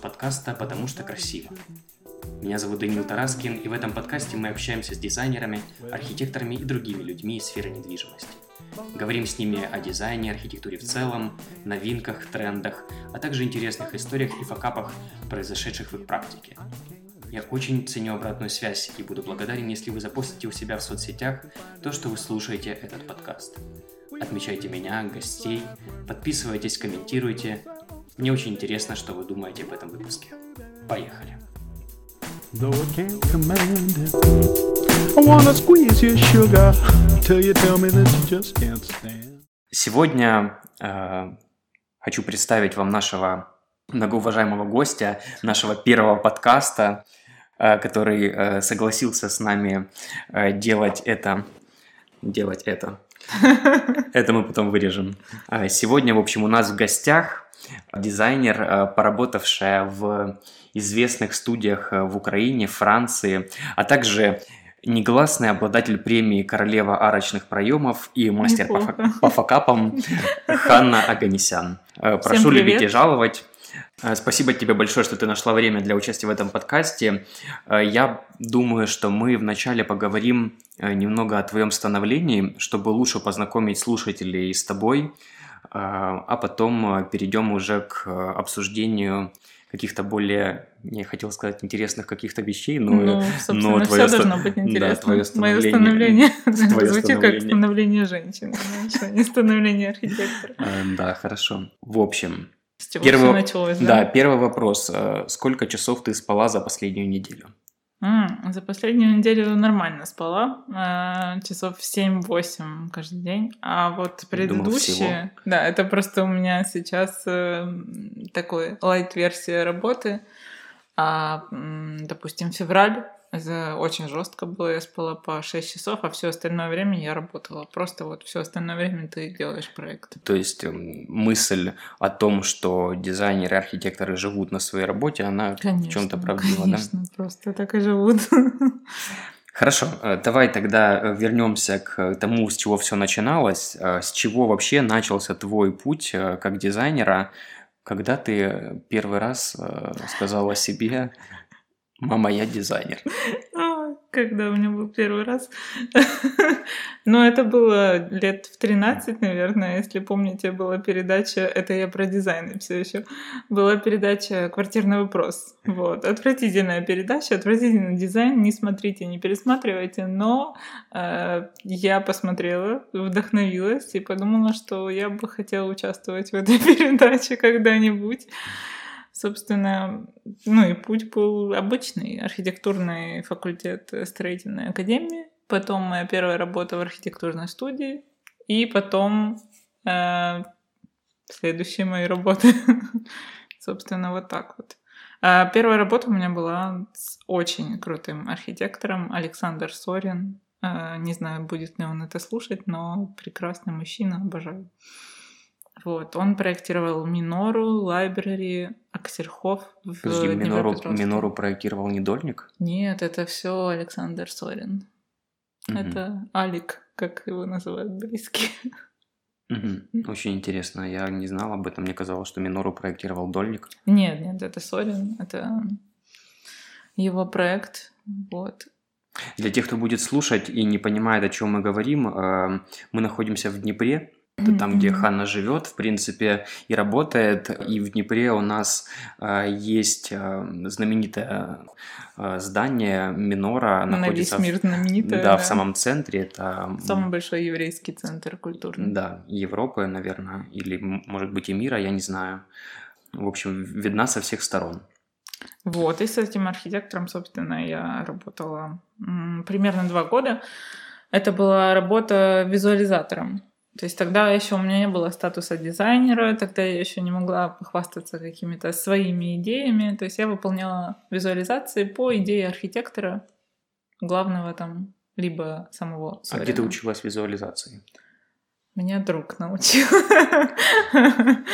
подкаста «Потому что красиво». Меня зовут Данил Тараскин, и в этом подкасте мы общаемся с дизайнерами, архитекторами и другими людьми из сферы недвижимости. Говорим с ними о дизайне, архитектуре в целом, новинках, трендах, а также интересных историях и факапах, произошедших в их практике. Я очень ценю обратную связь и буду благодарен, если вы запостите у себя в соцсетях то, что вы слушаете этот подкаст. Отмечайте меня, гостей, подписывайтесь, комментируйте. Мне очень интересно, что вы думаете об этом выпуске. Поехали! Though I can't command it, I wanna squeeze your sugar till you tell me that you just can't stand. Сегодня э, хочу представить вам нашего многоуважаемого гостя, нашего первого подкаста, э, который э, согласился с нами э, делать это, делать это, это мы потом вырежем. А, сегодня, в общем, у нас в гостях дизайнер, а, поработавшая в известных студиях а, в Украине, Франции, а также негласный обладатель премии «Королева арочных проемов» и мастер по, по факапам Ханна Аганесян. Прошу любить и жаловать. Э, спасибо тебе большое, что ты нашла время для участия в этом подкасте. Э, я думаю, что мы вначале поговорим э, немного о твоем становлении, чтобы лучше познакомить слушателей с тобой, а потом перейдем уже к обсуждению каких-то более, не хотел сказать, интересных каких-то вещей, но, ну, но твое все должно быть интересно. Да, твое становление. Мое становление звучит как становление женщины, а не становление архитектора. Да, хорошо. В общем, с чего первый, все началось, да? Да, первый вопрос. Э, сколько часов ты спала за последнюю неделю? Mm, за последнюю неделю нормально спала, э, часов 7-8 каждый день. А вот предыдущие... Да, это просто у меня сейчас э, такой лайт-версия работы. А, допустим, февраль это очень жестко было, я спала по 6 часов, а все остальное время я работала. Просто вот все остальное время ты делаешь проект. То есть эм, мысль о том, что дизайнеры, архитекторы живут на своей работе, она конечно, в чем-то правдива, конечно, да? просто так и живут. Хорошо, э, давай тогда э, вернемся к тому, с чего все начиналось. Э, с чего вообще начался твой путь как дизайнера, когда ты первый раз сказала себе, Мама, я дизайнер. А, когда у меня был первый раз. Но это было лет в 13, наверное, если помните, была передача, это я про дизайн все еще, была передача «Квартирный вопрос». Вот. Отвратительная передача, отвратительный дизайн, не смотрите, не пересматривайте, но э, я посмотрела, вдохновилась и подумала, что я бы хотела участвовать в этой передаче когда-нибудь. Собственно, ну и путь был обычный. Архитектурный факультет строительной академии. Потом моя первая работа в архитектурной студии. И потом э, следующие мои работы. Собственно, вот так вот. А первая работа у меня была с очень крутым архитектором Александр Сорин. Э, не знаю, будет ли он это слушать, но прекрасный мужчина, обожаю. Вот, он проектировал Минору, Лайбрери, Аксерхоф в Подожди, Минору, Минору проектировал не Дольник? Нет, это все Александр Сорин. Угу. Это Алик, как его называют близкие. Угу. Очень интересно. Я не знал об этом. Мне казалось, что Минору проектировал Дольник. Нет, нет, это Сорин. Это его проект. Вот. Для тех, кто будет слушать и не понимает, о чем мы говорим, э, мы находимся в Днепре, это там, где Ханна живет, в принципе, и работает. И в Днепре у нас э, есть э, знаменитое э, здание Минора. На находится весь мир знаменитое. Да, да, в самом центре. Это... Самый большой еврейский центр культурный. Да, Европы, наверное, или, может быть, и мира, я не знаю. В общем, видна со всех сторон. Вот, и с этим архитектором, собственно, я работала примерно два года. Это была работа визуализатором. То есть тогда еще у меня не было статуса дизайнера, тогда я еще не могла похвастаться какими-то своими идеями. То есть я выполняла визуализации по идее архитектора, главного там, либо самого Сорина. А где ты училась визуализации? Меня друг научил.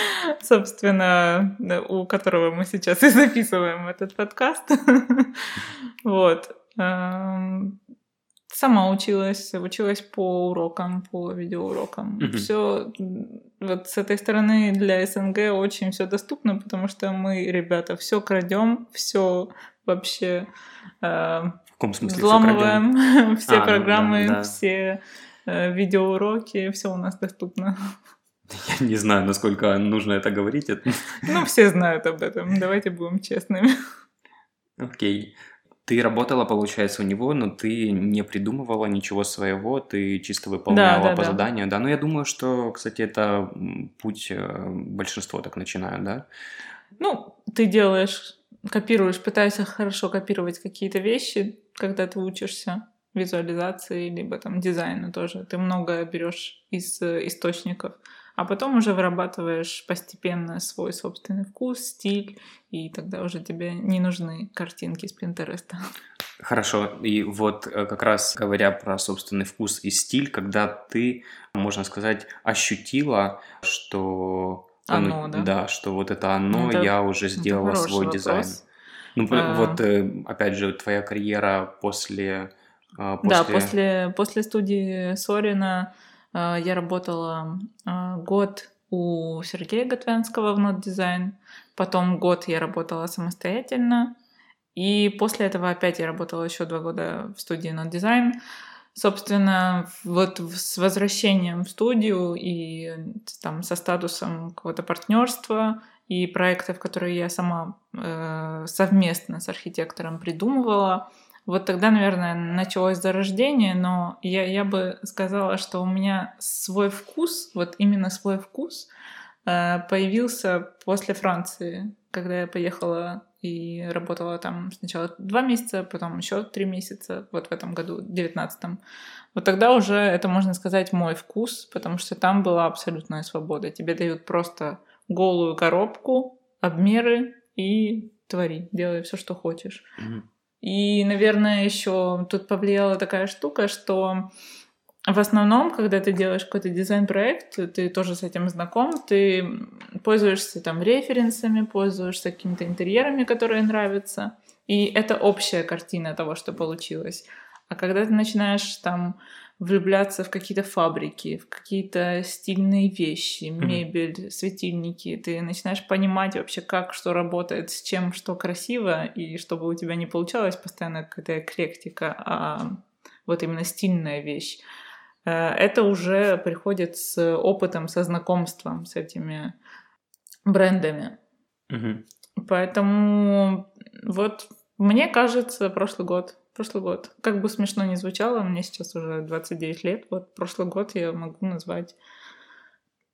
Собственно, у которого мы сейчас и записываем этот подкаст. Вот. Сама училась, училась по урокам, по видеоурокам. Мгм. Все вот с этой стороны для СНГ очень все доступно, потому что мы, ребята, все крадем, все вообще э, В каком смысле взламываем, все А, ну да, программы, да. все э, видеоуроки, все у нас доступно. Я не знаю, насколько нужно это говорить. Ну, все знают об этом, давайте будем честными. Окей. Ты работала, получается, у него, но ты не придумывала ничего своего, ты чисто выполняла да, по да. заданию, да? Ну, я думаю, что, кстати, это путь э, большинство так начинают, да? Ну, ты делаешь, копируешь, пытаешься хорошо копировать какие-то вещи, когда ты учишься визуализации, либо там дизайну тоже. Ты многое берешь из э, источников, а потом уже вырабатываешь постепенно свой собственный вкус, стиль, и тогда уже тебе не нужны картинки с Пинтереста. Хорошо, и вот э, как раз говоря про собственный вкус и стиль, когда ты, можно сказать, ощутила, что... Оно, да? Да, что вот это оно, Это- я уже сделала свой вопрос. дизайн. Ну, А. вот, э, опять же, твоя карьера после... э, Да, после, после студии Сорина э, я работала э, год у Сергея Готвянского в Not Design, потом год я работала самостоятельно, и после этого опять я работала еще два года в студии Not Design. Собственно, вот с возвращением в студию и там со статусом какого-то партнерства и проектов, которые я сама э, совместно с архитектором придумывала, вот тогда, наверное, началось зарождение, но я, я бы сказала, что у меня свой вкус, вот именно свой вкус, э, появился после Франции, когда я поехала и работала там сначала два месяца, потом еще три месяца, вот в этом году, девятнадцатом. Вот тогда уже это, можно сказать, мой вкус, потому что там была абсолютная свобода. Тебе дают просто голую коробку, обмеры и твори, делай все, что хочешь. Мгм. И, наверное, еще тут повлияла такая штука, что в основном, когда ты делаешь какой-то дизайн-проект, ты тоже с этим знаком, ты пользуешься там референсами, пользуешься какими-то интерьерами, которые нравятся, и это общая картина того, что получилось. А когда ты начинаешь там влюбляться в какие-то фабрики, в какие-то стильные вещи, мебель, светильники, ты начинаешь понимать вообще, как что работает, с чем что красиво, и чтобы у тебя не получалась постоянно какая-то эклектика, а вот именно стильная вещь. Э, Это уже приходит с опытом, со знакомством с этими брендами. Мгм. Поэтому вот мне кажется, прошлый год, прошлый год, как бы смешно ни звучало, мне сейчас уже 29 лет, вот прошлый год я могу назвать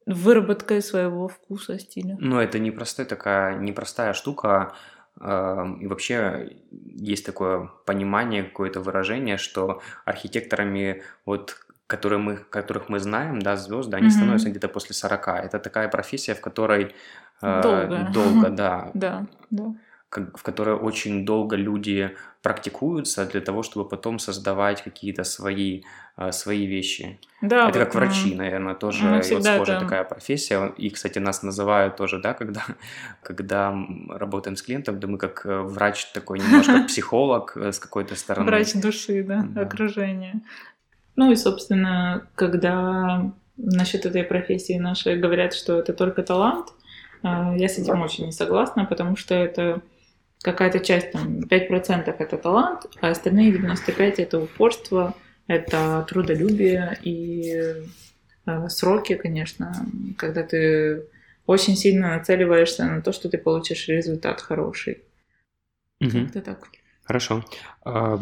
выработкой своего вкуса, стиля. Ну, это непростая такая, непростая штука. эм, И вообще есть такое понимание, какое-то выражение, что архитекторами, вот, которые мы, которых мы знаем, да, звезды, они Мгм. становятся где-то после 40. Это такая профессия, в которой э, Долго. долго, да, Да, да. В которой очень долго люди практикуются для того, чтобы потом создавать какие-то свои, э, свои вещи. Да, Это вот, как врачи, наверное, тоже мы вот схожая это- такая профессия. И, кстати, нас называют тоже, да, когда, когда работаем с клиентом, да мы как э, врач такой немножко психолог э, с какой-то стороны. Врач души, да, Да. окружение. Ну и, собственно, когда насчет этой профессии нашей говорят, что это только талант, я с этим очень не согласна, потому что это какая-то часть, там, 5% это талант, а остальные 95% это упорство, это трудолюбие и э, сроки, конечно, когда ты очень сильно нацеливаешься на то, что ты получишь результат хороший. Мгм. Как-то так. Хорошо. А,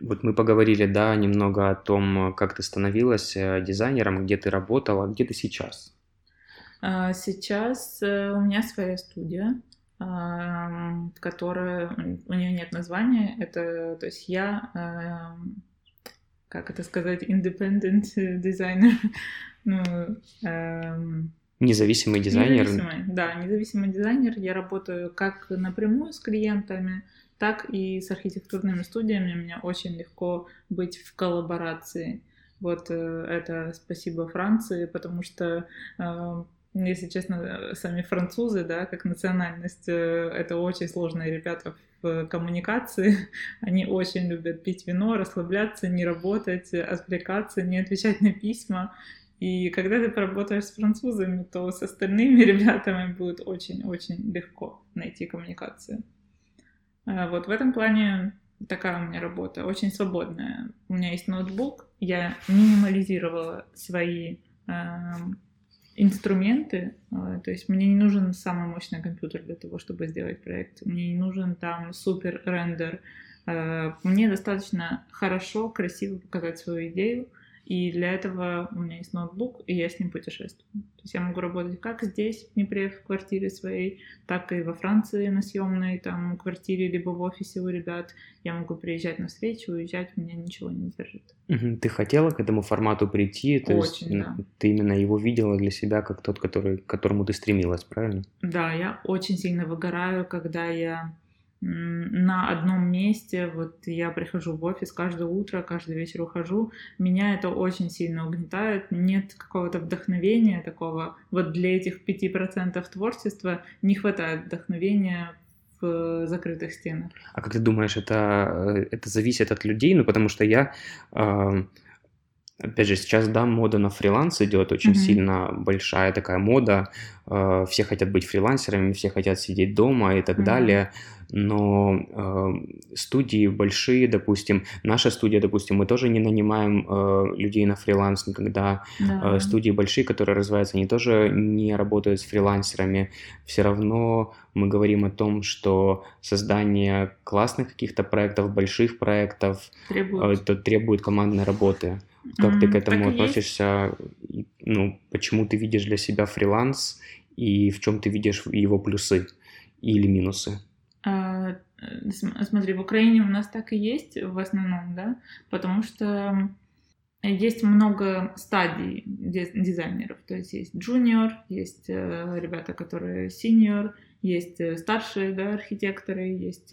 Вот мы поговорили, да, немного о том, как ты становилась э, дизайнером, где ты работала, где ты сейчас. А, Сейчас э, у меня своя студия, которая у нее нет названия. Это, то есть я, ам, как это сказать, independent designer. Ну, эм, Независимый дизайнер. Независимый, да, независимый дизайнер. Я работаю как напрямую с клиентами, так и с архитектурными студиями. Мне очень легко быть в коллаборации. Вот э, это спасибо Франции, потому что, э, если честно, сами французы, да, как национальность, э, это очень сложные ребята в коммуникации. Они очень любят пить вино, расслабляться, не работать, отвлекаться, не отвечать на письма. И когда ты поработаешь с французами, то с остальными ребятами будет очень-очень легко найти коммуникацию. А вот в этом плане такая у меня работа, очень свободная. У меня есть ноутбук, я минимализировала свои э, инструменты, э, то есть мне не нужен самый мощный компьютер для того, чтобы сделать проект, мне не нужен там супер рендер, э, мне достаточно хорошо, красиво показать свою идею, и для этого у меня есть ноутбук, и я с ним путешествую. То есть я могу работать как здесь, в Днепре, в квартире своей, так и во Франции на съемной там квартире, либо в офисе у ребят. Я могу приезжать на встречу, уезжать, меня ничего не держит. Ты хотела к этому формату прийти? То Очень, есть да. ты именно его видела для себя как тот, который, к которому ты стремилась, правильно? Да, я очень сильно выгораю, когда я на одном месте, вот я прихожу в офис каждое утро, каждый вечер ухожу, меня это очень сильно угнетает, нет какого-то вдохновения такого, вот для этих 5% творчества не хватает вдохновения в закрытых стенах. А как ты думаешь, это, э, это зависит от людей? Ну, потому что я, э, опять же, сейчас, да, мода на фриланс идет, очень Мгм. сильно большая такая мода, э, все хотят быть фрилансерами, все хотят сидеть дома и так Мгм. далее, но э, студии большие, допустим, наша студия, допустим, мы тоже не нанимаем э, людей на фриланс никогда, Да. Э, студии большие, которые развиваются, они тоже не работают с фрилансерами. Все равно мы говорим о том, что создание классных каких-то проектов, больших проектов, э, Требует. это требует командной работы. Как ты к этому так и есть. относишься? Ну, почему ты видишь для себя фриланс и в чем ты видишь его плюсы или минусы? А, э, см- Смотри, в Украине у нас так и есть в основном, да, потому что есть много стадий ди- дизайнеров, то есть есть джуниор, есть э, ребята, которые синьор, есть э, старшие, да, архитекторы, есть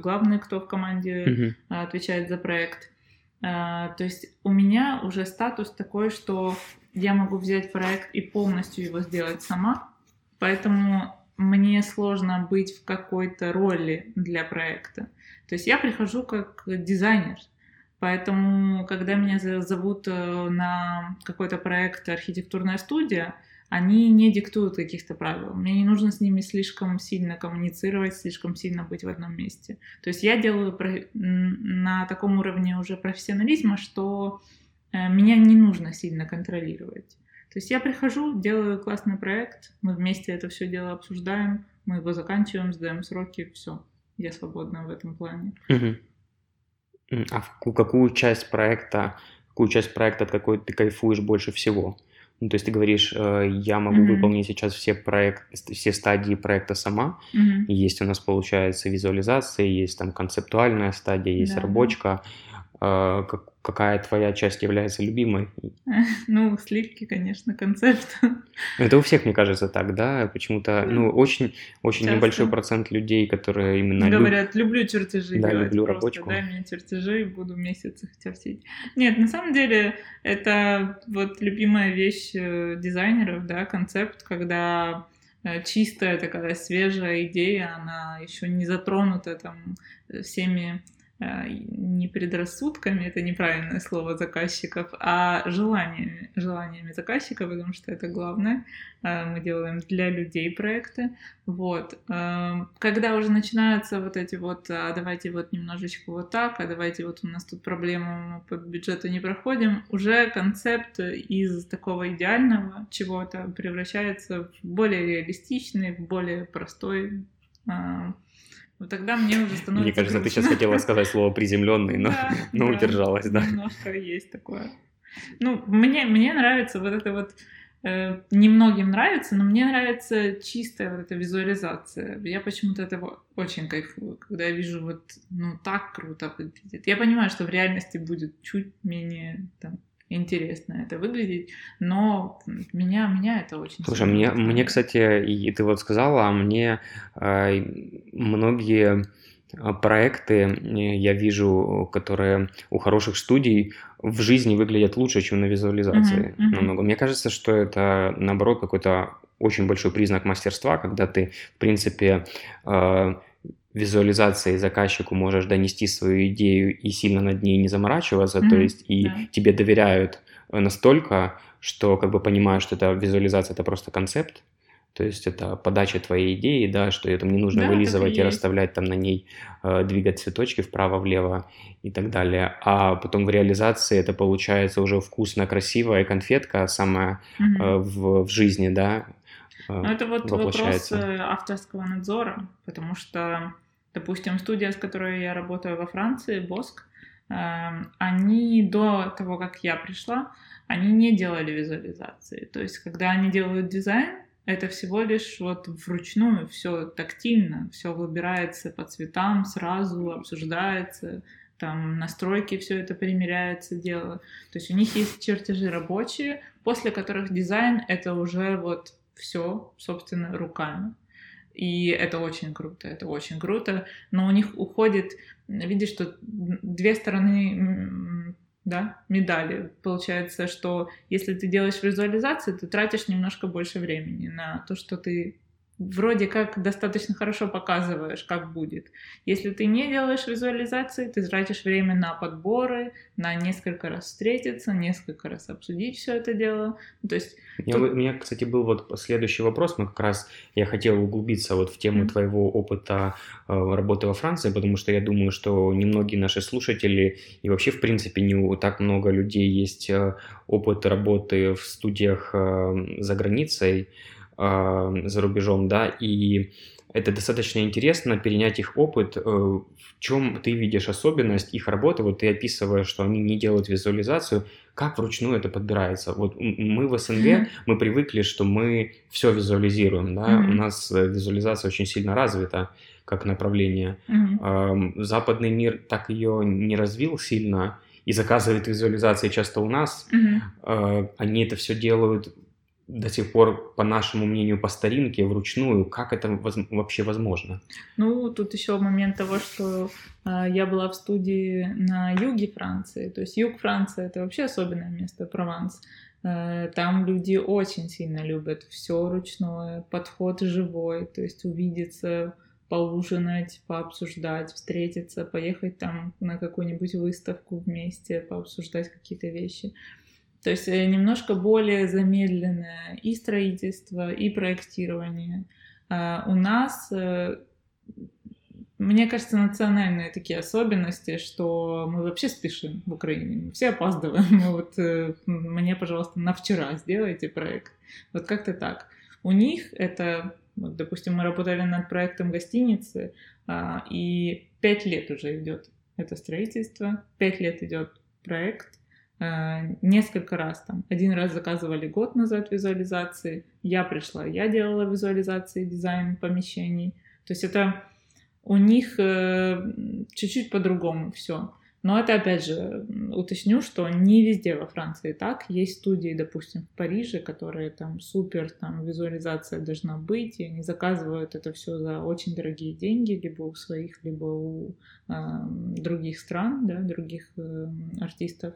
главный, кто в команде а, отвечает за проект. А, То есть у меня уже статус такой, что я могу взять проект и полностью его сделать сама, поэтому мне сложно быть в какой-то роли для проекта. То есть я прихожу как дизайнер, поэтому когда меня зовут э, на какой-то проект архитектурная студия, они не диктуют каких-то правил. Мне не нужно с ними слишком сильно коммуницировать, слишком сильно быть в одном месте. То есть я делаю на таком уровне уже профессионализма, что э, меня не нужно сильно контролировать. То есть я прихожу, делаю классный проект, мы вместе это все дело обсуждаем, мы его заканчиваем, сдаем сроки, все. Я свободна в этом плане. А какую часть проекта, какую часть проекта, от какой ты кайфуешь больше всего? Ну, то есть ты говоришь, э, я могу Мгм. выполнить сейчас все, проект, все стадии проекта сама. Мгм. Есть у нас, получается, визуализация, есть там концептуальная стадия, есть Да, рабочка. Э, как- какая твоя часть является любимой? Ну, сливки, конечно, концепт. Это у всех, мне кажется, так, да? Почему-то, ну, очень, очень Часто. небольшой процент людей, которые именно. Говорят, люблю чертежи Да, делать. люблю просто рабочку. Дай мне чертежи, буду месяц их чертить. Нет, на самом деле, это вот любимая вещь э, дизайнеров, да, концепт, когда э, чистая такая свежая идея, она еще не затронута там э, всеми не предрассудками, это неправильное слово заказчиков, а желаниями, желаниями заказчика, потому что это главное. Э, Мы делаем для людей проекты. Вот. Эм, Когда уже начинаются вот эти вот, а давайте вот немножечко вот так, а давайте вот у нас тут проблема, мы по бюджету не проходим, уже концепт из такого идеального чего-то превращается в более реалистичный, в более простой. А, Вот тогда мне уже становится Мне кажется, ты грустно. сейчас хотела сказать слово приземленный, но, Да, но да, удержалась, да. Немножко есть такое. Ну, мне, мне нравится вот это вот э, немногим нравится, но мне нравится чистая вот эта визуализация. Я почему-то этого очень кайфую, когда я вижу вот, ну, так круто выглядит. Я понимаю, что в реальности будет чуть менее там, интересно это выглядеть, но меня, меня это очень Слушай, мне, мне, кстати, и ты вот сказала, а мне э, многие э, проекты э, я вижу, которые у хороших студий в жизни выглядят лучше, чем на визуализации Мгм, мгм. намного. Мне кажется, что это, наоборот, какой-то очень большой признак мастерства, когда ты, в принципе, э, визуализацией заказчику можешь донести свою идею и сильно над ней не заморачиваться, mm-hmm. то есть и да. тебе доверяют настолько, что как бы понимают, что эта визуализация это просто концепт, то есть это подача твоей идеи, да, что ее там не нужно да, вылизывать и, и расставлять там на ней, э, двигать цветочки вправо-влево и так далее. А потом в реализации это получается уже вкусно, красивая конфетка самая угу. э, в, в жизни, да. Э, ну, это вот вопрос э, авторского надзора, потому что, допустим, студия, с которой я работаю во Франции, Боск, э, они до того, как я пришла, они не делали визуализации. То есть, когда они делают дизайн, это всего лишь вот вручную, все тактильно, все выбирается по цветам, сразу обсуждается, там настройки все это примеряется дело. То есть у них есть чертежи рабочие, после которых дизайн это уже вот все, собственно, руками. И это очень круто, это очень круто. Но у них уходит, видишь, что две стороны да, медали. Получается, что если ты делаешь визуализации, ты тратишь немножко больше времени на то, что ты вроде как достаточно хорошо показываешь, как будет. Если ты не делаешь визуализации, ты тратишь время на подборы, на несколько раз встретиться, несколько раз обсудить все это дело. То есть у меня, тут... у меня, кстати, был вот следующий вопрос. Мы как раз я хотел углубиться вот в тему mm-hmm. твоего опыта э, работы во Франции, потому что я думаю, что немногие наши слушатели и вообще в принципе не так много людей есть э, опыт работы в студиях э, за границей э, за рубежом, да, и это достаточно интересно перенять их опыт. Э, в чем ты видишь особенность их работы? Вот ты описываешь, что они не делают визуализацию. Как вручную это подбирается? Вот мы в СНГ, mm-hmm. мы привыкли, что мы все визуализируем, да, mm-hmm. у нас э, визуализация очень сильно развита как направление. Mm-hmm. Западный мир так ее не развил сильно и заказывает визуализации часто у нас. Mm-hmm. Они это все делают до сих пор, по нашему мнению, по старинке, вручную, как это воз вообще возможно? Ну, тут еще момент того, что э, я была в студии на юге Франции, то есть юг Франции это вообще особенное место, Прованс. Э, там люди очень сильно любят все ручное, подход живой, то есть увидеться, поужинать, пообсуждать, встретиться, поехать там на какую-нибудь выставку вместе, пообсуждать какие-то вещи. То есть э, немножко более замедленное и строительство, и проектирование. А у нас, э, мне кажется, национальные такие особенности, что мы вообще спешим в Украине, все опаздываем. Мы вот, э, мне, пожалуйста, на вчера сделайте проект. Вот как-то так. У них это, вот, допустим, мы работали над проектом гостиницы, а, и пять лет уже идет это строительство, пять лет идет проект, несколько раз там. Один раз заказывали год назад визуализации, я пришла, я делала визуализации, дизайн помещений. То есть это у них э, чуть-чуть по-другому все. Но это, опять же, уточню, что не везде во Франции так. Есть студии, допустим, в Париже, которые там супер, там визуализация должна быть, и они заказывают это все за очень дорогие деньги, либо у своих, либо у э, других стран, да, других э, артистов.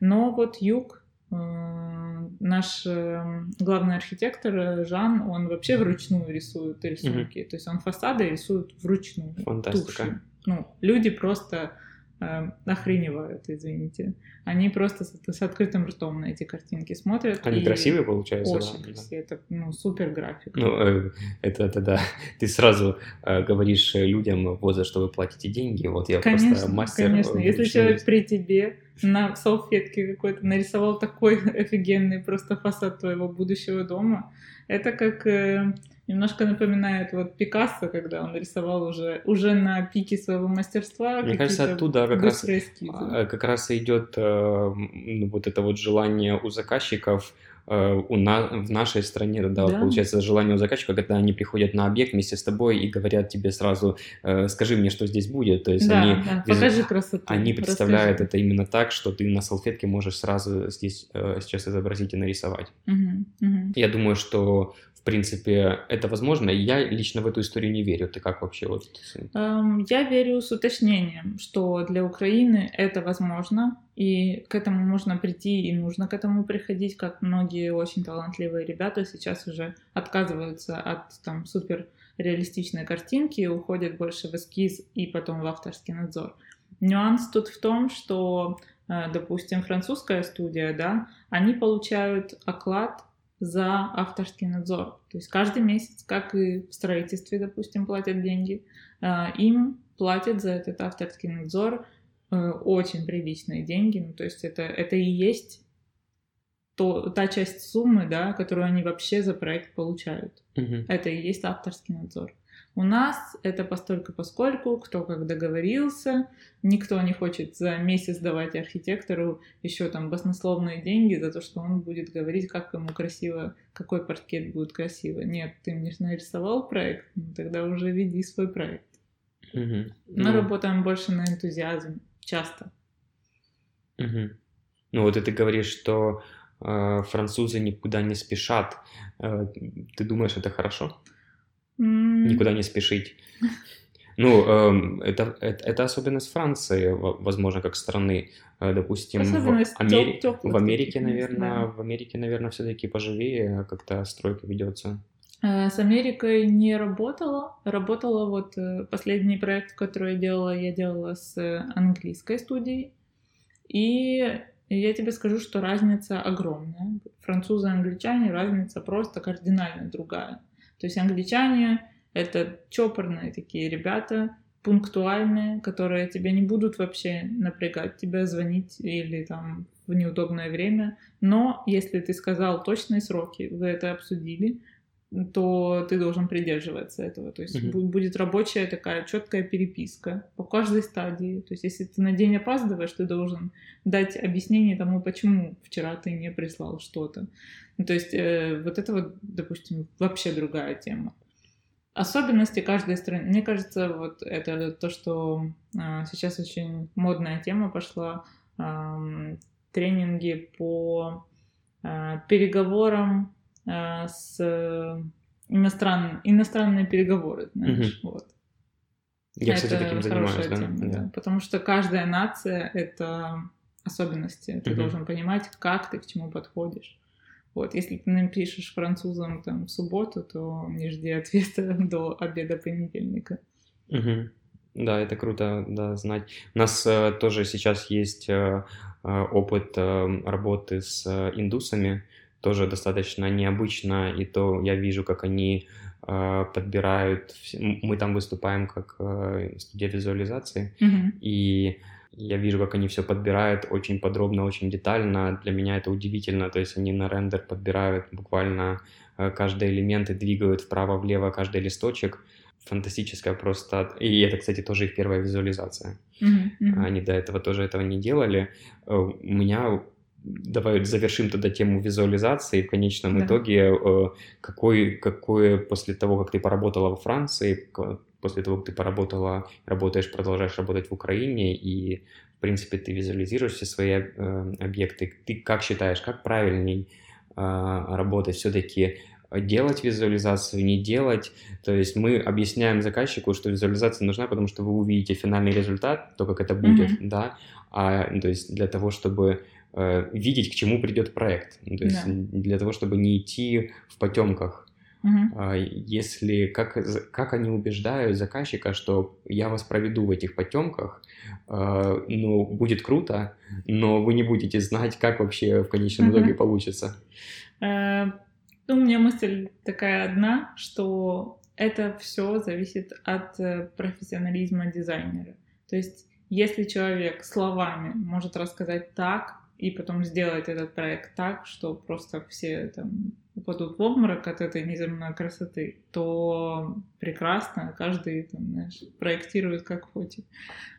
Но вот юг, э, наш э, главный архитектор Жан, он вообще вручную рисует рисунки. Mm-hmm. То есть он фасады рисует вручную. Фантастика. Тушью. Ну, люди просто э, охреневают, извините. Они просто с, с открытым ртом на эти картинки смотрят. Они красивые, получаются? Очень да, красивые. Это, ну, супер графика. Ну, э, это, это да. Ты сразу э, говоришь людям, вот за что вы платите деньги. Вот я конечно, просто мастер. Конечно, если человек при тебе на салфетке какой-то нарисовал такой офигенный просто фасад твоего будущего дома, это как э, немножко напоминает вот Пикассо, когда он рисовал уже, уже на пике своего мастерства. Мне кажется, оттуда как раз, а, как раз идет э, вот это вот желание у заказчиков у на, в нашей стране, да, да, получается, желание у заказчика, когда они приходят на объект вместе с тобой и говорят тебе сразу, э, скажи мне, что здесь будет. То есть да, они, да. Покажи красоту. Они представляют расскажи. это именно так, что ты на салфетке можешь сразу здесь э, сейчас изобразить и нарисовать. Угу, угу. Я думаю, что принципе, это возможно. Я лично в эту историю не верю. Ты как вообще? Вот? Эм, я верю с уточнением, что для Украины это возможно, и к этому можно прийти, и нужно к этому приходить, как многие очень талантливые ребята сейчас уже отказываются от там супер реалистичные картинки, уходят больше в эскиз и потом в авторский надзор. Нюанс тут в том, что, э, допустим, французская студия, да, они получают оклад за авторский надзор. То есть каждый месяц, как и в строительстве, допустим, платят деньги, э, им платят за этот авторский надзор э, очень приличные деньги. Ну, то есть это, это и есть то, та часть суммы, да, которую они вообще за проект получают. Мгм. Это и есть авторский надзор. У нас это постольку поскольку, кто как договорился, никто не хочет за месяц давать архитектору еще там баснословные деньги за то, что он будет говорить, как ему красиво, какой паркет будет красиво. Нет, ты мне нарисовал проект, ну, тогда уже веди свой проект. Мгм. Мы Ну, работаем больше на энтузиазме, часто. мгм. Ну вот и ты говоришь, что э, французы никуда не спешат. Э, ты думаешь, это хорошо? Никуда не спешить. Ну, эм, это, это, это особенность Франции, во- возможно, как страны. Э, Допустим, в, Амери- тёп- в Америке, наверное, да. в Америке, наверное, все-таки поживее как-то стройка ведется. Э, С Америкой не работала. Работала вот э, последний проект, который я делала, я делала с английской студией. И я тебе скажу, что разница огромная. Французы и англичане, разница просто кардинально другая. То есть англичане — это чопорные такие ребята, пунктуальные, которые тебе не будут вообще напрягать тебя, звонить или там в неудобное время. Но если ты сказал точные сроки, вы это обсудили, то ты должен придерживаться этого. То есть бу- будет рабочая такая четкая переписка по каждой стадии. То есть если ты на день опаздываешь, ты должен дать объяснение тому, почему вчера ты не прислал что-то. Ну, то есть э, вот это вот, допустим, вообще другая тема. Особенности каждой страны. Мне кажется, вот это то, что а, сейчас очень модная тема пошла. ам, тренинги по а, переговорам с э, иностран... иностранные переговоры, знаешь, вот. Я, кстати, Это таким занимаюсь, да? тема, Да. да. Потому что каждая нация — это особенности. Ты Мгм. должен понимать, как ты к чему подходишь. Вот, если ты напишешь французам там в субботу, то не жди ответа до обеда понедельника. Мгм. Да, это круто, да, знать. У нас э, тоже сейчас есть э, э, опыт э, работы с э, индусами, тоже достаточно необычно, и то я вижу, как они э, подбирают, мы там выступаем как э, студия визуализации, Мгм. и я вижу, как они все подбирают очень подробно, очень детально. Для меня это удивительно. То есть они на рендер подбирают буквально э, каждый элемент и двигают вправо-влево каждый листочек. Фантастическая просто... И это, кстати, тоже их первая визуализация. Мгм. Они до этого тоже этого не делали. Э, У меня Давай завершим тогда тему визуализации. В конечном Да. итоге, э, какой, какое после того, как ты поработала во Франции, после того, как ты поработала, работаешь, продолжаешь работать в Украине, и, в принципе, ты визуализируешь все свои э, объекты, ты как считаешь, как правильней э, работать все-таки делать визуализацию, не делать. То есть мы объясняем заказчику, что визуализация нужна, потому что вы увидите финальный результат, то, как это будет, Мгм. да, а, то есть для того, чтобы э, видеть, к чему придет проект, Ну, то есть Да. для того, чтобы не идти в потемках. Мгм. А, Если, как, как они убеждают заказчика, что я вас проведу в этих потемках, э, ну, будет круто, но вы не будете знать, как вообще в конечном Мгм. итоге получится. Э, Ну, у меня мысль такая одна, что это все зависит от э, профессионализма дизайнера. То есть, если человек словами может рассказать так, и потом сделать этот проект так, что просто все там упадут в обморок от этой неземной красоты, то прекрасно, каждый там, знаешь, проектирует как хочет.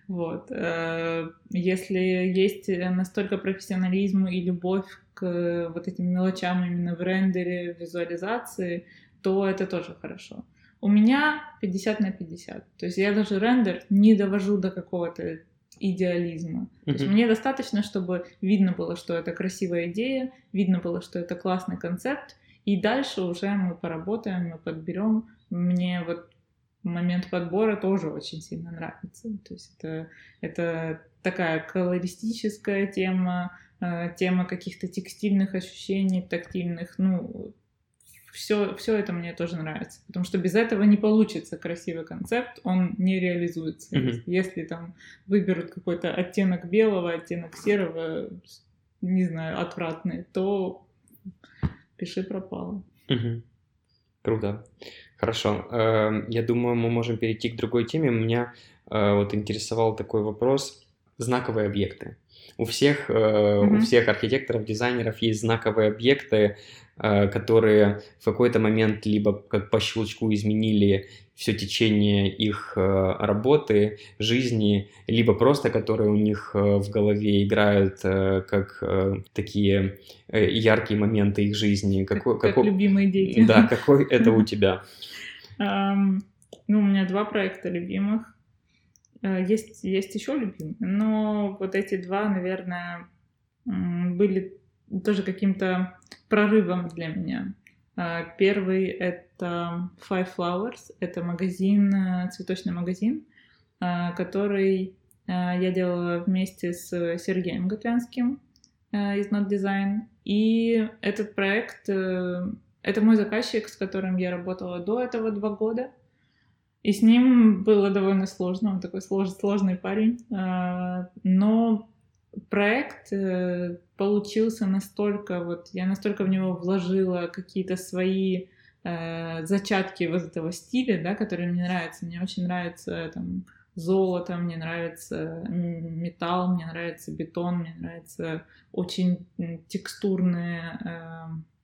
Вот. Э, Если есть настолько профессионализм и любовь к вот этим мелочам именно в рендере, в визуализации, то это тоже хорошо. У меня 50 на 50. То есть я даже рендер не довожу до какого-то идеализма. То есть мне достаточно, чтобы видно было, что это красивая идея, видно было, что это классный концепт, и дальше уже мы поработаем, мы подберем. Мне вот момент подбора тоже очень сильно нравится. То есть это, это такая колористическая тема, э, тема каких-то текстильных ощущений, тактильных. Ну, все, все это мне тоже нравится. Потому что без этого не получится красивый концепт, он не реализуется. Мгм. Если там выберут какой-то оттенок белого, оттенок серого, не знаю, отвратный, то пиши пропало. Мгм. Круто. Хорошо. Эм, Я думаю, мы можем перейти к другой теме. Меня э, вот интересовал такой вопрос. Знаковые объекты. У всех, э, у всех архитекторов, дизайнеров есть знаковые объекты, э, которые в какой-то момент либо как по щелчку изменили все течение их э, работы, жизни, либо просто которые у них в голове играют как такие яркие моменты их жизни. Как, Какой, как какой- любимые дети. Да, какой это у тебя? Ну, у меня два проекта любимых. Э, Есть, есть еще любимые, но вот эти два, наверное, были тоже каким-то прорывом для меня. А, Первый — это Five Flowers, это магазин, э, цветочный магазин, который э, я делала вместе с Сергеем Готвянским э, из Not Design. И этот проект э, это мой заказчик, с которым я работала до этого два года. И с ним было довольно сложно, он такой слож- сложный парень. А, Но проект э, получился настолько, вот я настолько в него вложила какие-то свои э, зачатки вот этого стиля, да, которые мне нравятся. Мне очень нравится там золото, мне нравится металл, мне нравится бетон, мне нравится очень текстурные э,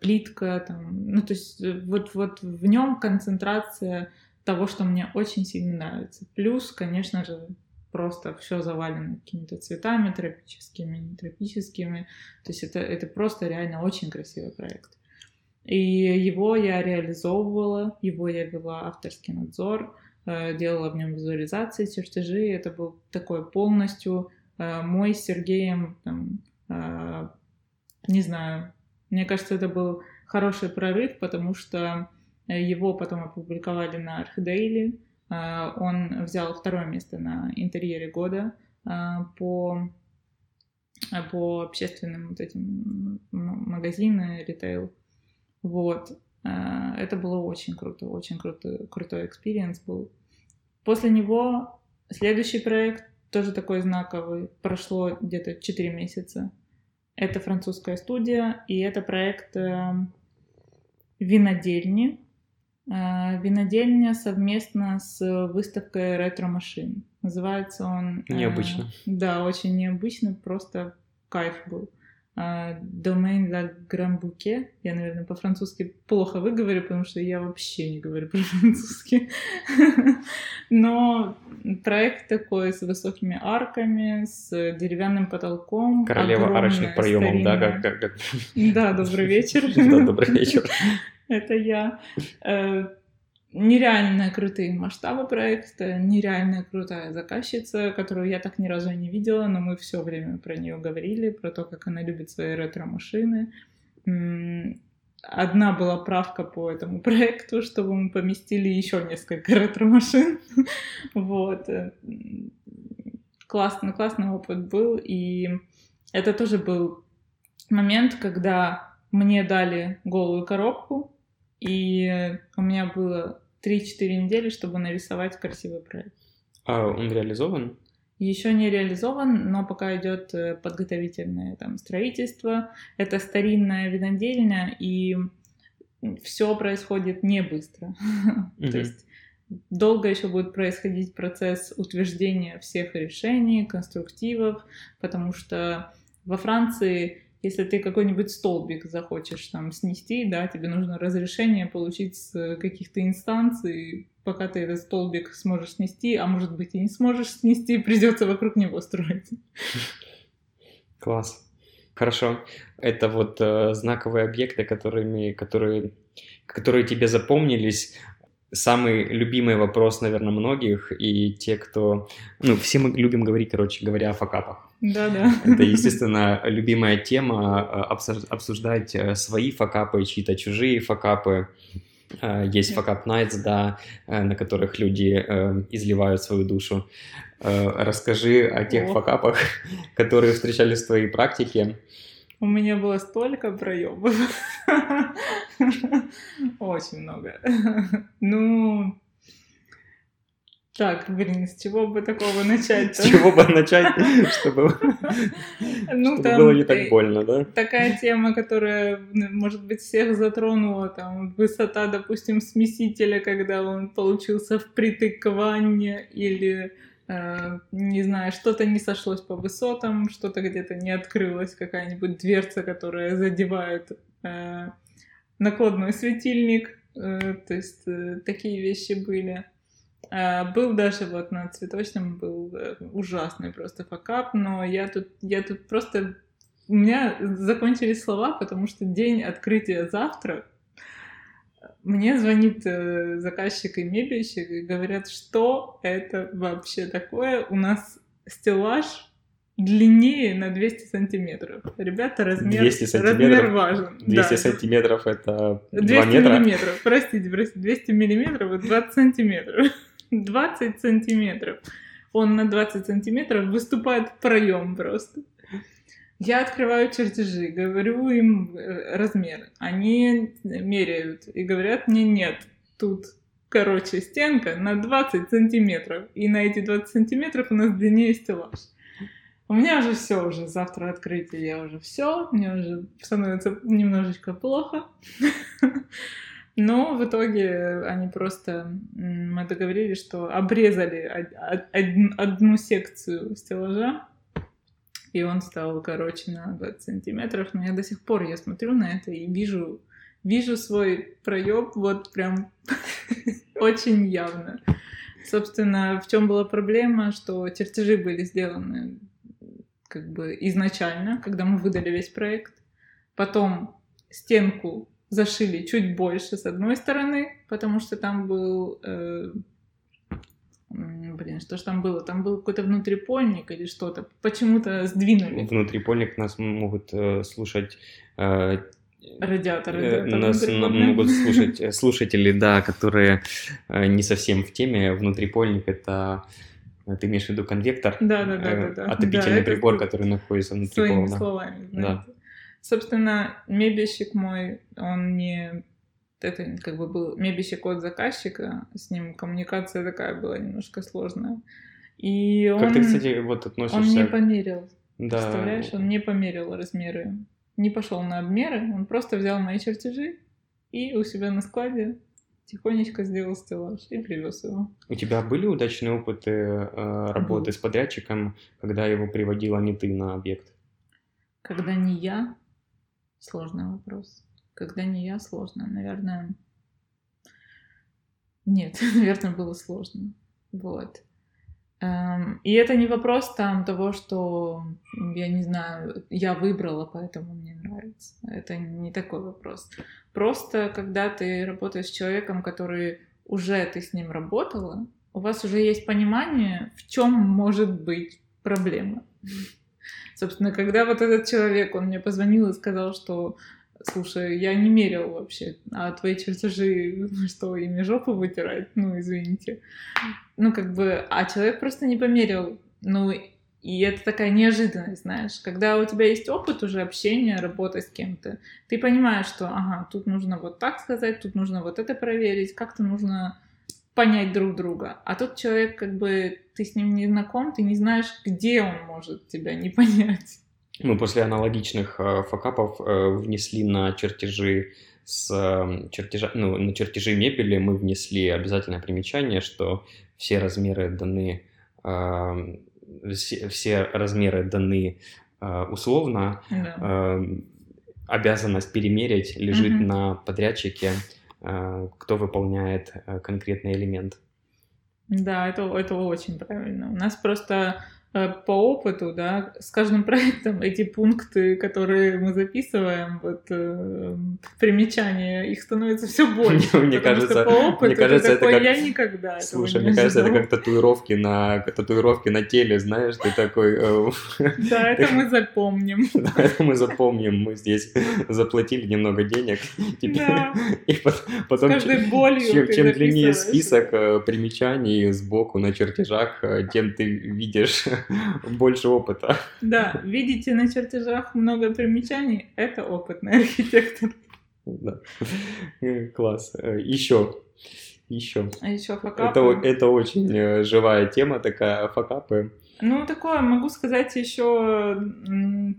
плитка, там, ну, то есть э, вот, вот в нем концентрация того, что мне очень сильно нравится. Плюс, конечно же, просто все завалено какими-то цветами тропическими, не тропическими. То есть это, это просто реально очень красивый проект. И его я реализовывала, его я вела авторский надзор, э, делала в нем визуализации, чертежи. Это был такой полностью э, мой с Сергеем, там, э, не знаю, мне кажется, это был хороший прорыв, потому что э, его потом опубликовали на Архидейле. А, Он взял второе место на интерьере года а, по, по общественным вот этим м- магазины, ритейл. Вот. Это было очень круто, очень круто, крутой experience был. После него следующий проект, тоже такой знаковый, прошло где-то 4 месяца. Это французская студия, и это проект э, винодельни. Э, Винодельня совместно с выставкой ретро-машин. Называется он... э, Необычно. Да, очень необычно, просто кайф был. Э, Domaine la Grand Bouquet. Я, наверное, по-французски плохо выговорю, потому что я вообще не говорю по-французски. Но проект такой с высокими арками, с деревянным потолком. Королева огромная, арочных проемов, да? Как, как, как- Да, добрый вечер. Да, добрый вечер. Это я. Нереально крутые масштабы проекта, нереально крутая заказчица, которую я так ни разу не видела, но мы все время про нее говорили, про то, как она любит свои ретро-машины. Одна была правка по этому проекту, чтобы мы поместили еще несколько ретро-машин. Вот. э, Классный, классный опыт был. И это тоже был момент, когда мне дали голую коробку, и у меня было 3-4 недели, чтобы нарисовать красивый проект. А он реализован? Еще не реализован, но пока идет э, подготовительное там строительство. Это старинная винодельня, и все происходит не быстро. То есть долго еще будет происходить процесс утверждения всех решений, конструктивов, потому что во Франции, если ты какой-нибудь столбик захочешь там снести, да, тебе нужно разрешение получить с каких-то инстанций, пока ты этот столбик сможешь снести, а может быть и не сможешь снести, придется вокруг него строить. Класс. Хорошо. Это вот э, знаковые объекты, которыми, которые, которые тебе запомнились. Самый любимый вопрос, наверное, многих и те, кто... Ну, все мы любим говорить, короче говоря, о факапах. Да-да. Это, естественно, любимая тема э, обсуж- обсуждать э, свои факапы, чьи-то чужие факапы. Э, Есть факап Nights, да, на которых люди изливают свою душу. Расскажи о тех О. факапах, которые встречались в твоей практике. У меня было столько проебов. Очень много. Ну, так, блин, с чего бы такого начать? С чего бы начать, чтобы, ну, чтобы там, было не так больно, да? Такая тема, которая, может быть, всех затронула, там, высота, допустим, смесителя, когда он получился впритык к ванне, или, не знаю, что-то не сошлось по высотам, что-то где-то не открылась, какая-нибудь дверца, которая задевает э, накладной светильник, э, то есть э, такие вещи были. А, был даже вот на цветочном был э, ужасный просто факап, но я тут, я тут просто... У меня закончились слова, потому что день открытия завтра. Мне звонит э, заказчик и мебельщик и говорят, что это вообще такое. У нас стеллаж длиннее на 200 сантиметров. Ребята, размер, 200 сантиметров, размер важен. 200 да. сантиметров это 2 200 метра? миллиметров, простите, простите, 200 миллиметров и 20 сантиметров. 20 сантиметров. Он на 20 сантиметров выступает в проем просто. Я открываю чертежи, говорю им э, размер. Они меряют и говорят мне нет, тут короче стенка на 20 сантиметров. И на эти 20 сантиметров у нас длиннее стеллаж. У меня уже все, уже завтра открытие, я уже все, мне уже становится немножечко плохо. Но в итоге они просто, мы договорились, что обрезали одну секцию стеллажа, и он стал короче на 20 сантиметров, но я до сих пор, я смотрю на это и вижу, вижу свой проеб вот прям очень явно. Собственно, в чем была проблема, что чертежи были сделаны как бы изначально, когда мы выдали весь проект. Потом стенку зашили чуть больше с одной стороны, потому что там был... Э, блин, что ж там было? Там был какой-то внутрипольник или что-то. Почему-то сдвинули. Внутрипольник нас могут э, слушать... Э, Радиатор, э, радиатор Нас могут слушать э, слушатели, да, которые э, не совсем в теме. Внутрипольник — это ты имеешь в виду конвектор? Да, да, да, да, да. Отопительный да, прибор, который находится внутри Своими пола. словами, Да. Собственно, мебельщик мой, он не... Это как бы был мебельщик от заказчика, с ним коммуникация такая была немножко сложная. И он, Как ты, кстати, вот он относишься... не померил. Да. Представляешь, он не померил размеры. Не пошел на обмеры, он просто взял мои чертежи и у себя на складе тихонечко сделал стеллаж и привез его. У тебя были удачные опыты э, работы Был. с подрядчиком, когда его приводила не ты на объект? Когда не я, сложный вопрос. Когда не я, сложно. Наверное, нет, наверное, было сложно. Вот. Эм, И это не вопрос там того, что, я не знаю, я выбрала, поэтому мне нравится. Это не такой вопрос. Просто, когда ты работаешь с человеком, который уже ты с ним работала, у вас уже есть понимание, в чем может быть проблема. Собственно, когда вот этот человек, он мне позвонил и сказал, что слушай, я не мерил вообще, а твои чертежи, что, ими жопу вытирать? Ну, извините. Ну, как бы, а человек просто не померил. Ну, и это такая неожиданность, знаешь. Когда у тебя есть опыт уже общения, работы с кем-то, ты понимаешь, что, ага, тут нужно вот так сказать, тут нужно вот это проверить, как-то нужно понять друг друга. А тут человек, как бы, ты с ним не знаком, ты не знаешь, где он может тебя не понять. Мы после аналогичных э, факапов э, внесли на чертежи с э, чертежа, ну, на чертежи мебели мы внесли обязательное примечание, что все размеры даны, все, все размеры даны условно, Да. э, обязанность перемерить лежит Мгм. на подрядчике, кто выполняет конкретный элемент. Да, это, это очень правильно. У нас просто по опыту, да, с каждым проектом эти пункты, которые мы записываем, вот э, примечания, их становится все больше. Мне кажется- по опыту мне кажется, ты это такой, как- я никогда Слушай, не мне кажется, это ожидал». как татуировки на татуировки на теле, знаешь, ты такой, э, Да, это мы запомним. Да, это мы запомним, мы здесь заплатили немного денег. И потом, чем, длиннее список э, примечаний сбоку на чертежах, э, тем ты видишь больше опыта. Да, видите на чертежах много примечаний, это опытный архитектор. Да. Класс. Еще. Еще. А еще факапы. Это, это очень э, живая тема такая, факапы. Ну, такое, могу сказать еще,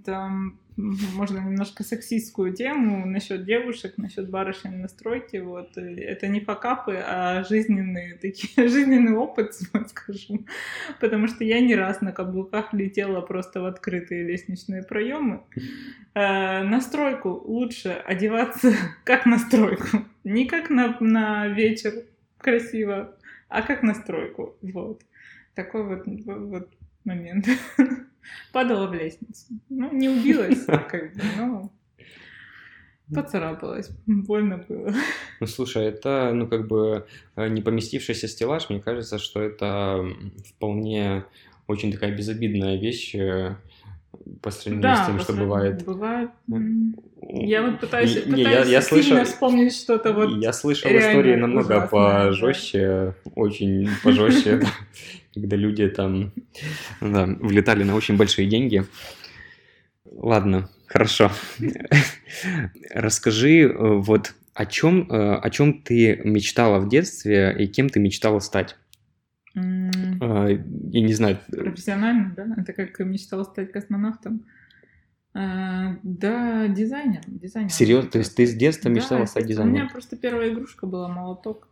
там, можно немножко сексистскую тему насчет девушек, насчет барышень на стройке. Вот это не факапы, а жизненные такие жизненный опыт, скажу. Потому что я не раз на каблуках летела просто в открытые лестничные проемы. Э, на стройку лучше одеваться как на стройку, не как на, на вечер красиво, а как на стройку. Вот такой вот, вот момент. Падала в лестницу. Ну, не убилась, как бы, но поцарапалась. Больно было. Ну, слушай, это, ну, как бы э, не поместившийся стеллаж, мне кажется, что это вполне очень такая безобидная вещь э, по сравнению да, с тем, что бывает. Бывает. Я вот пытаюсь, не, пытаюсь я, я слышал, вспомнить что-то вот Я слышал истории намного ужасное, пожестче, да. очень пожестче, когда люди там влетали на очень большие деньги. Ладно, хорошо. Расскажи э, вот о чем, э, о чем ты мечтала в детстве и кем ты мечтала стать? Mm. Я не знаю. Профессионально, да? Это как мечтала стать космонавтом. А, да, дизайнером. дизайнером. Серьезно? То есть ты с детства да, мечтала стать дизайнером? У меня просто первая игрушка была молоток.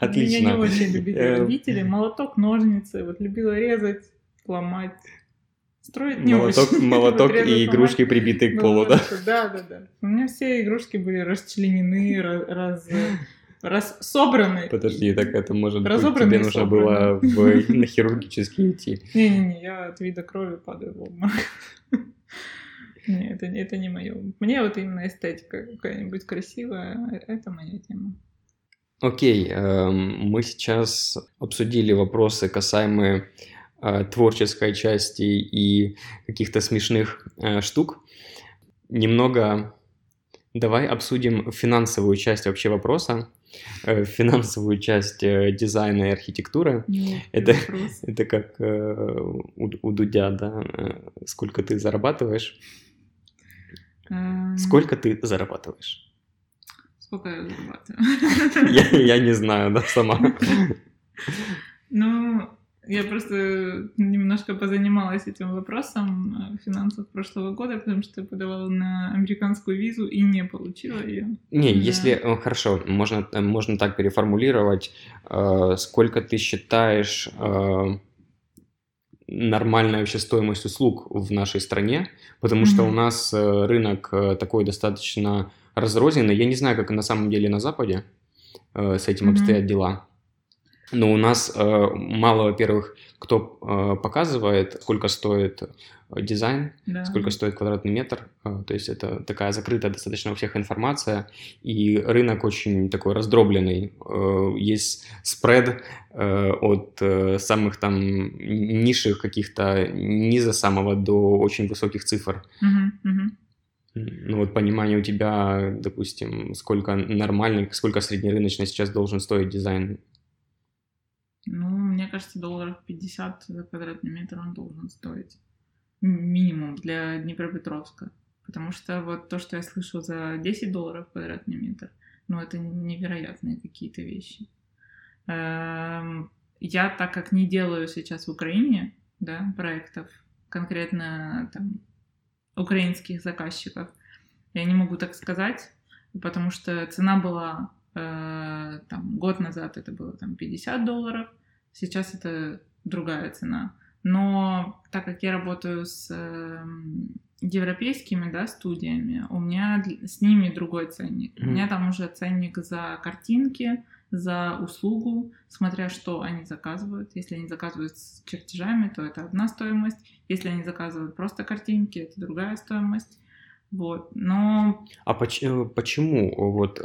Отлично. Меня не очень любили эм. родители. Молоток, ножницы. Вот любила резать, ломать. Строить не молоток, очень. Молоток и игрушки, прибитые к полу, да? Да, да, да. У меня все игрушки были расчленены, раз, раз собраны. Подожди, так это может быть тебе нужно было в, на хирургический идти. Не-не-не, я от вида крови падаю в обморок. Нет, это, это не мое. Мне вот именно эстетика какая-нибудь красивая, это моя тема. Окей, э, мы сейчас обсудили вопросы, касаемые э, творческой части и каких-то смешных э, штук. Немного давай обсудим финансовую часть вообще вопроса, э, финансовую часть э, дизайна и архитектуры. Нет, это, это как э, у, у Дудя, да, э, сколько ты зарабатываешь. Эм. Сколько ты зарабатываешь? Сколько я зарабатываю? Я, я не знаю, да, сама. Ну, я просто немножко позанималась этим вопросом э, финансов прошлого года, потому что я подавала на американскую визу и не получила ее. Не, да. если э, хорошо, можно э, можно так переформулировать, сколько ты считаешь нормальная вообще стоимость услуг в нашей стране, потому mm-hmm. что у нас рынок такой достаточно разрозненный. Я не знаю, как на самом деле на Западе с этим mm-hmm. обстоят дела. Но у нас э, мало, во-первых, кто э, показывает, сколько стоит дизайн, да. сколько стоит квадратный метр. Э, то есть это такая закрытая достаточно у всех информация. И рынок очень такой раздробленный. Э, есть спред э, от э, самых там низших каких-то низа самого до очень высоких цифр. Угу, угу. Ну вот понимание у тебя, допустим, сколько нормальный, сколько среднерыночный сейчас должен стоить дизайн ну, мне кажется, долларов 50 за квадратный метр он должен стоить. Минимум для Днепропетровска. Потому что вот то, что я слышу за 10 долларов квадратный метр, ну, это невероятные какие-то вещи. Эм, я, так как не делаю сейчас в Украине, да, проектов, конкретно там украинских заказчиков, я не могу так сказать, потому что цена была там, год назад это было там 50 долларов, сейчас это другая цена. Но так как я работаю с э, европейскими да, студиями, у меня с ними другой ценник. Mm-hmm. У меня там уже ценник за картинки, за услугу, смотря что они заказывают. Если они заказывают с чертежами, то это одна стоимость. Если они заказывают просто картинки, это другая стоимость. Вот, но... А поч- э, почему? Вот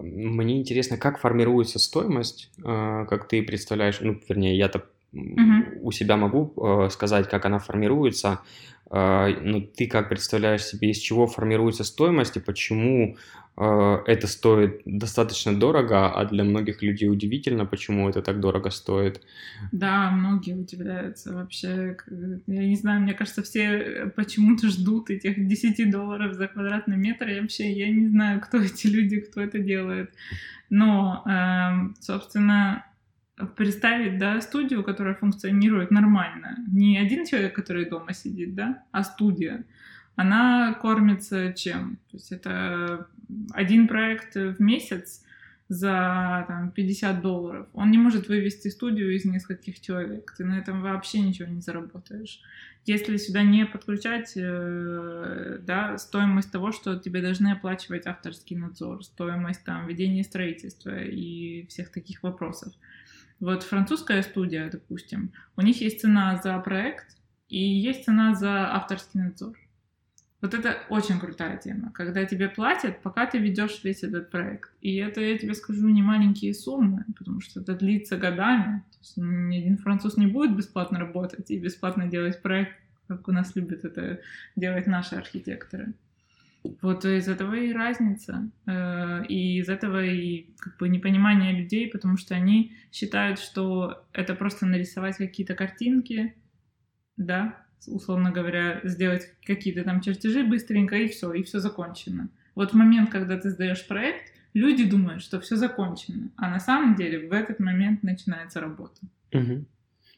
мне интересно, как формируется стоимость, э, как ты представляешь, ну, вернее, я-то угу. у себя могу э, сказать, как она формируется. А, ну, ты как представляешь себе, из чего формируется стоимость и почему а, это стоит достаточно дорого, а для многих людей удивительно, почему это так дорого стоит. Да, многие удивляются вообще. Я не знаю, мне кажется, все почему-то ждут этих 10 долларов за квадратный метр. Я вообще я не знаю, кто эти люди, кто это делает. Но, эм, собственно, представить, да, студию, которая функционирует нормально. Не один человек, который дома сидит, да, а студия. Она кормится чем? То есть это один проект в месяц за там, 50 долларов. Он не может вывести студию из нескольких человек. Ты на этом вообще ничего не заработаешь. Если сюда не подключать э, да, стоимость того, что тебе должны оплачивать авторский надзор, стоимость там, ведения строительства и всех таких вопросов. Вот французская студия, допустим, у них есть цена за проект и есть цена за авторский надзор. Вот это очень крутая тема, когда тебе платят, пока ты ведешь весь этот проект. И это, я тебе скажу, не маленькие суммы, потому что это длится годами. То есть ни один француз не будет бесплатно работать и бесплатно делать проект, как у нас любят это делать наши архитекторы. Вот из этого и разница. Э, и из этого и как бы непонимание людей, потому что они считают, что это просто нарисовать какие-то картинки, да, условно говоря, сделать какие-то там чертежи быстренько, и все, и все закончено. Вот в момент, когда ты сдаешь проект, люди думают, что все закончено, а на самом деле в этот момент начинается работа. Угу.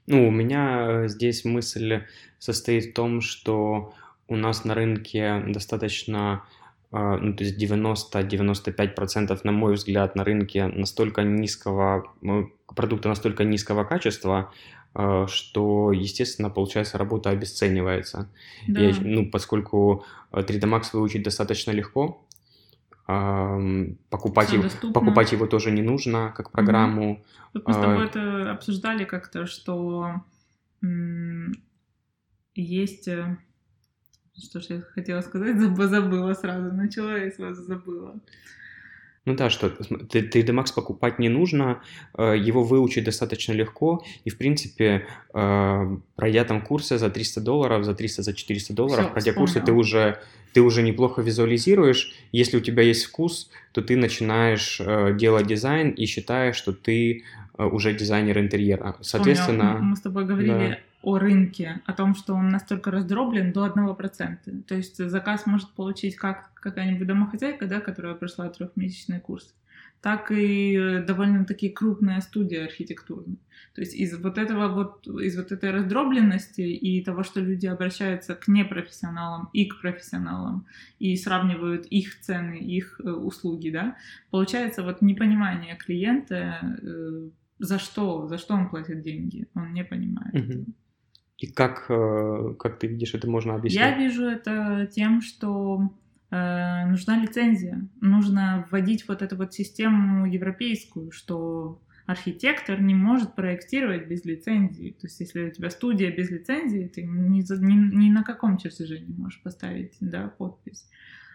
Ну, у меня здесь мысль состоит в том, что у нас на рынке достаточно, а, ну, то есть 90-95%, на мой взгляд, на рынке настолько низкого, продукта настолько низкого качества, а, что, естественно, получается, работа обесценивается. Да. И, ну, поскольку 3D Max выучить достаточно легко, покупать, его, покупать его тоже не нужно, как программу. Вот мы с тобой это обсуждали как-то, что есть э, что ж я хотела сказать, забыла сразу, начала и сразу забыла. Ну да, что 3D Max покупать не нужно, э, его выучить достаточно легко, и в принципе, э, пройдя там курсы за 300 долларов, за 300, за 400 долларов, Всё, пройдя курсы, ты уже, ты уже неплохо визуализируешь. Если у тебя есть вкус, то ты начинаешь э, делать дизайн и считаешь, что ты уже дизайнер интерьера. Соответственно... Помню, мы с тобой говорили да о рынке, о том, что он настолько раздроблен до 1%. То есть заказ может получить как какая-нибудь домохозяйка, да, которая прошла трехмесячный курс, так и довольно-таки крупная студия архитектурная. То есть из вот этого вот, из вот этой раздробленности и того, что люди обращаются к непрофессионалам и к профессионалам и сравнивают их цены, их э, услуги, да, получается вот непонимание клиента, э, за что, за что он платит деньги, он не понимает. Угу. И как, э, как ты видишь, это можно объяснить? Я вижу это тем, что э, нужна лицензия. Нужно вводить вот эту вот систему европейскую, что архитектор не может проектировать без лицензии. То есть, если у тебя студия без лицензии, ты ни, ни, ни на каком чертеже не можешь поставить да, подпись.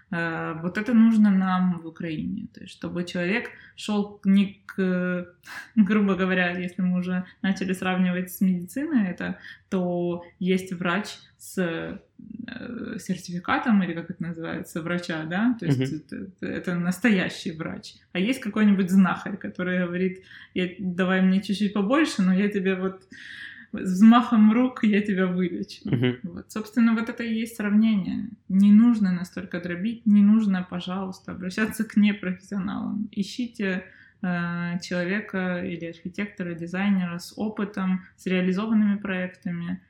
Э, вот это нужно нам в Украине, то есть чтобы человек шел не к, грубо говоря, если мы уже начали сравнивать с медициной это, то есть врач с э, сертификатом, или как это называется, врача, да, то есть uh-huh. это, это настоящий врач. А есть какой-нибудь знахарь, который говорит, я, давай мне чуть-чуть побольше, но я тебе вот взмахом рук я тебя вылечу. Угу. Вот. Собственно, вот это и есть сравнение. Не нужно настолько дробить, не нужно, пожалуйста, обращаться к непрофессионалам. Ищите э, человека или архитектора, дизайнера с опытом, с реализованными проектами.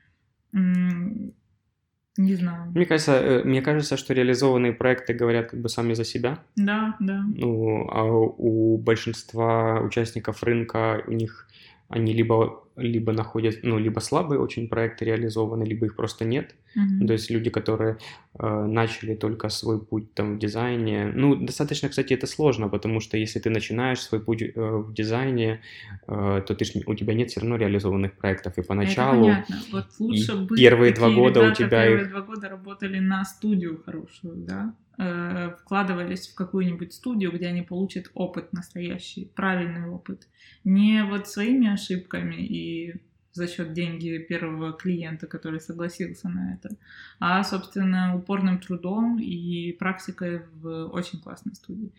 Не знаю. Мне кажется, э, мне кажется, что реализованные проекты говорят как бы сами за себя. Да, да. Ну, а у большинства участников рынка у них они либо, либо находят, ну, либо слабые очень проекты реализованы, либо их просто нет. Mm-hmm. То есть люди, которые э, начали только свой путь там в дизайне. Ну, достаточно, кстати, это сложно, потому что если ты начинаешь свой путь э, в дизайне, э, то ты ж, у тебя нет все равно реализованных проектов. И поначалу... Это понятно. Вот лучше бы первые два года у тебя первые их... два года работали на студию хорошую, да? Э, вкладывались в какую-нибудь студию, где они получат опыт настоящий, правильный опыт. Не вот своими ошибками и за счет деньги первого клиента, который согласился на это, а, собственно, упорным трудом и практикой в очень классной студии.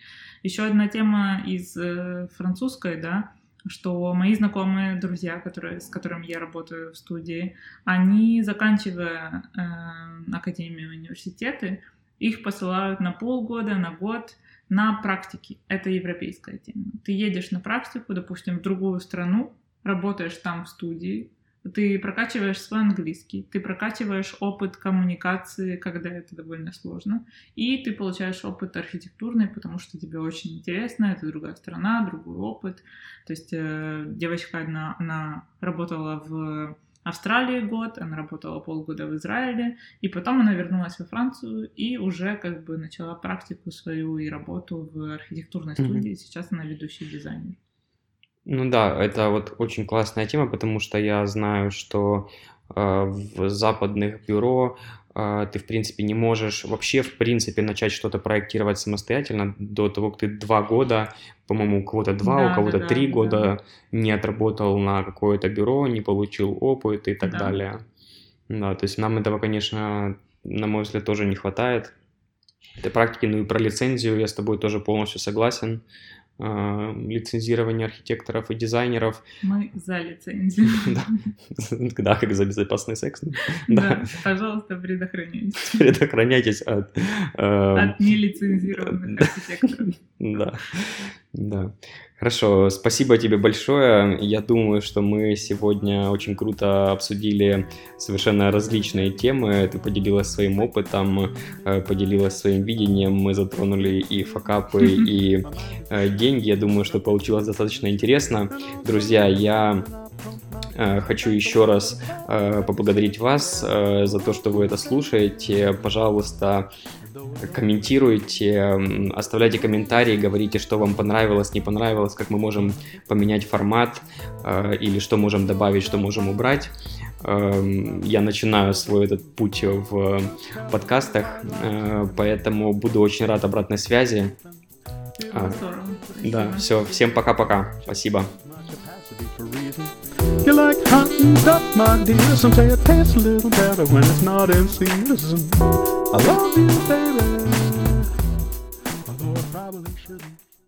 Еще одна тема из э, французской, да, что мои знакомые друзья, которые, с которыми я работаю в студии, они, заканчивая э, академию университеты, их посылают на полгода, на год на практики. Это европейская тема. Ты едешь на практику, допустим, в другую страну, работаешь там в студии, ты прокачиваешь свой английский, ты прокачиваешь опыт коммуникации, когда это довольно сложно, и ты получаешь опыт архитектурный, потому что тебе очень интересно, это другая страна, другой опыт. То есть э, девочка одна, она работала в Австралии год, она работала полгода в Израиле, и потом она вернулась во Францию и уже как бы начала практику свою и работу в архитектурной студии. Mm-hmm. Сейчас она ведущий дизайнер. Ну да, это вот очень классная тема, потому что я знаю, что э, в западных бюро ты, в принципе, не можешь вообще, в принципе, начать что-то проектировать самостоятельно до того, как ты два года, по-моему, у кого-то два, да, у кого-то да, три да, года да. не отработал на какое-то бюро, не получил опыт и так да. далее. Да, то есть нам этого, конечно, на мой взгляд, тоже не хватает этой практики. Ну и про лицензию я с тобой тоже полностью согласен. А, лицензирования архитекторов и дизайнеров. Мы за лицензию. Да, как за безопасный секс. Да, пожалуйста, предохраняйтесь. Предохраняйтесь от... Эм, от нелицензированных архитекторов. Да, да. Хорошо, спасибо тебе большое. Я думаю, что мы сегодня очень круто обсудили совершенно различные темы. Ты поделилась своим опытом, э, поделилась своим видением. Мы затронули и факапы, и э, деньги. Я думаю, что получилось достаточно интересно. Друзья, я Хочу еще раз поблагодарить вас за то, что вы это слушаете. Пожалуйста, комментируйте, оставляйте комментарии, говорите, что вам понравилось, не понравилось, как мы можем поменять формат э, или что можем добавить, что можем убрать. Э, я начинаю свой этот путь в подкастах, э, поэтому буду очень рад обратной связи. А, да, все, всем пока-пока, спасибо. You like hunting duck, my dear. Some say it tastes a little better when it's not in season. I love you, baby. Although I probably shouldn't.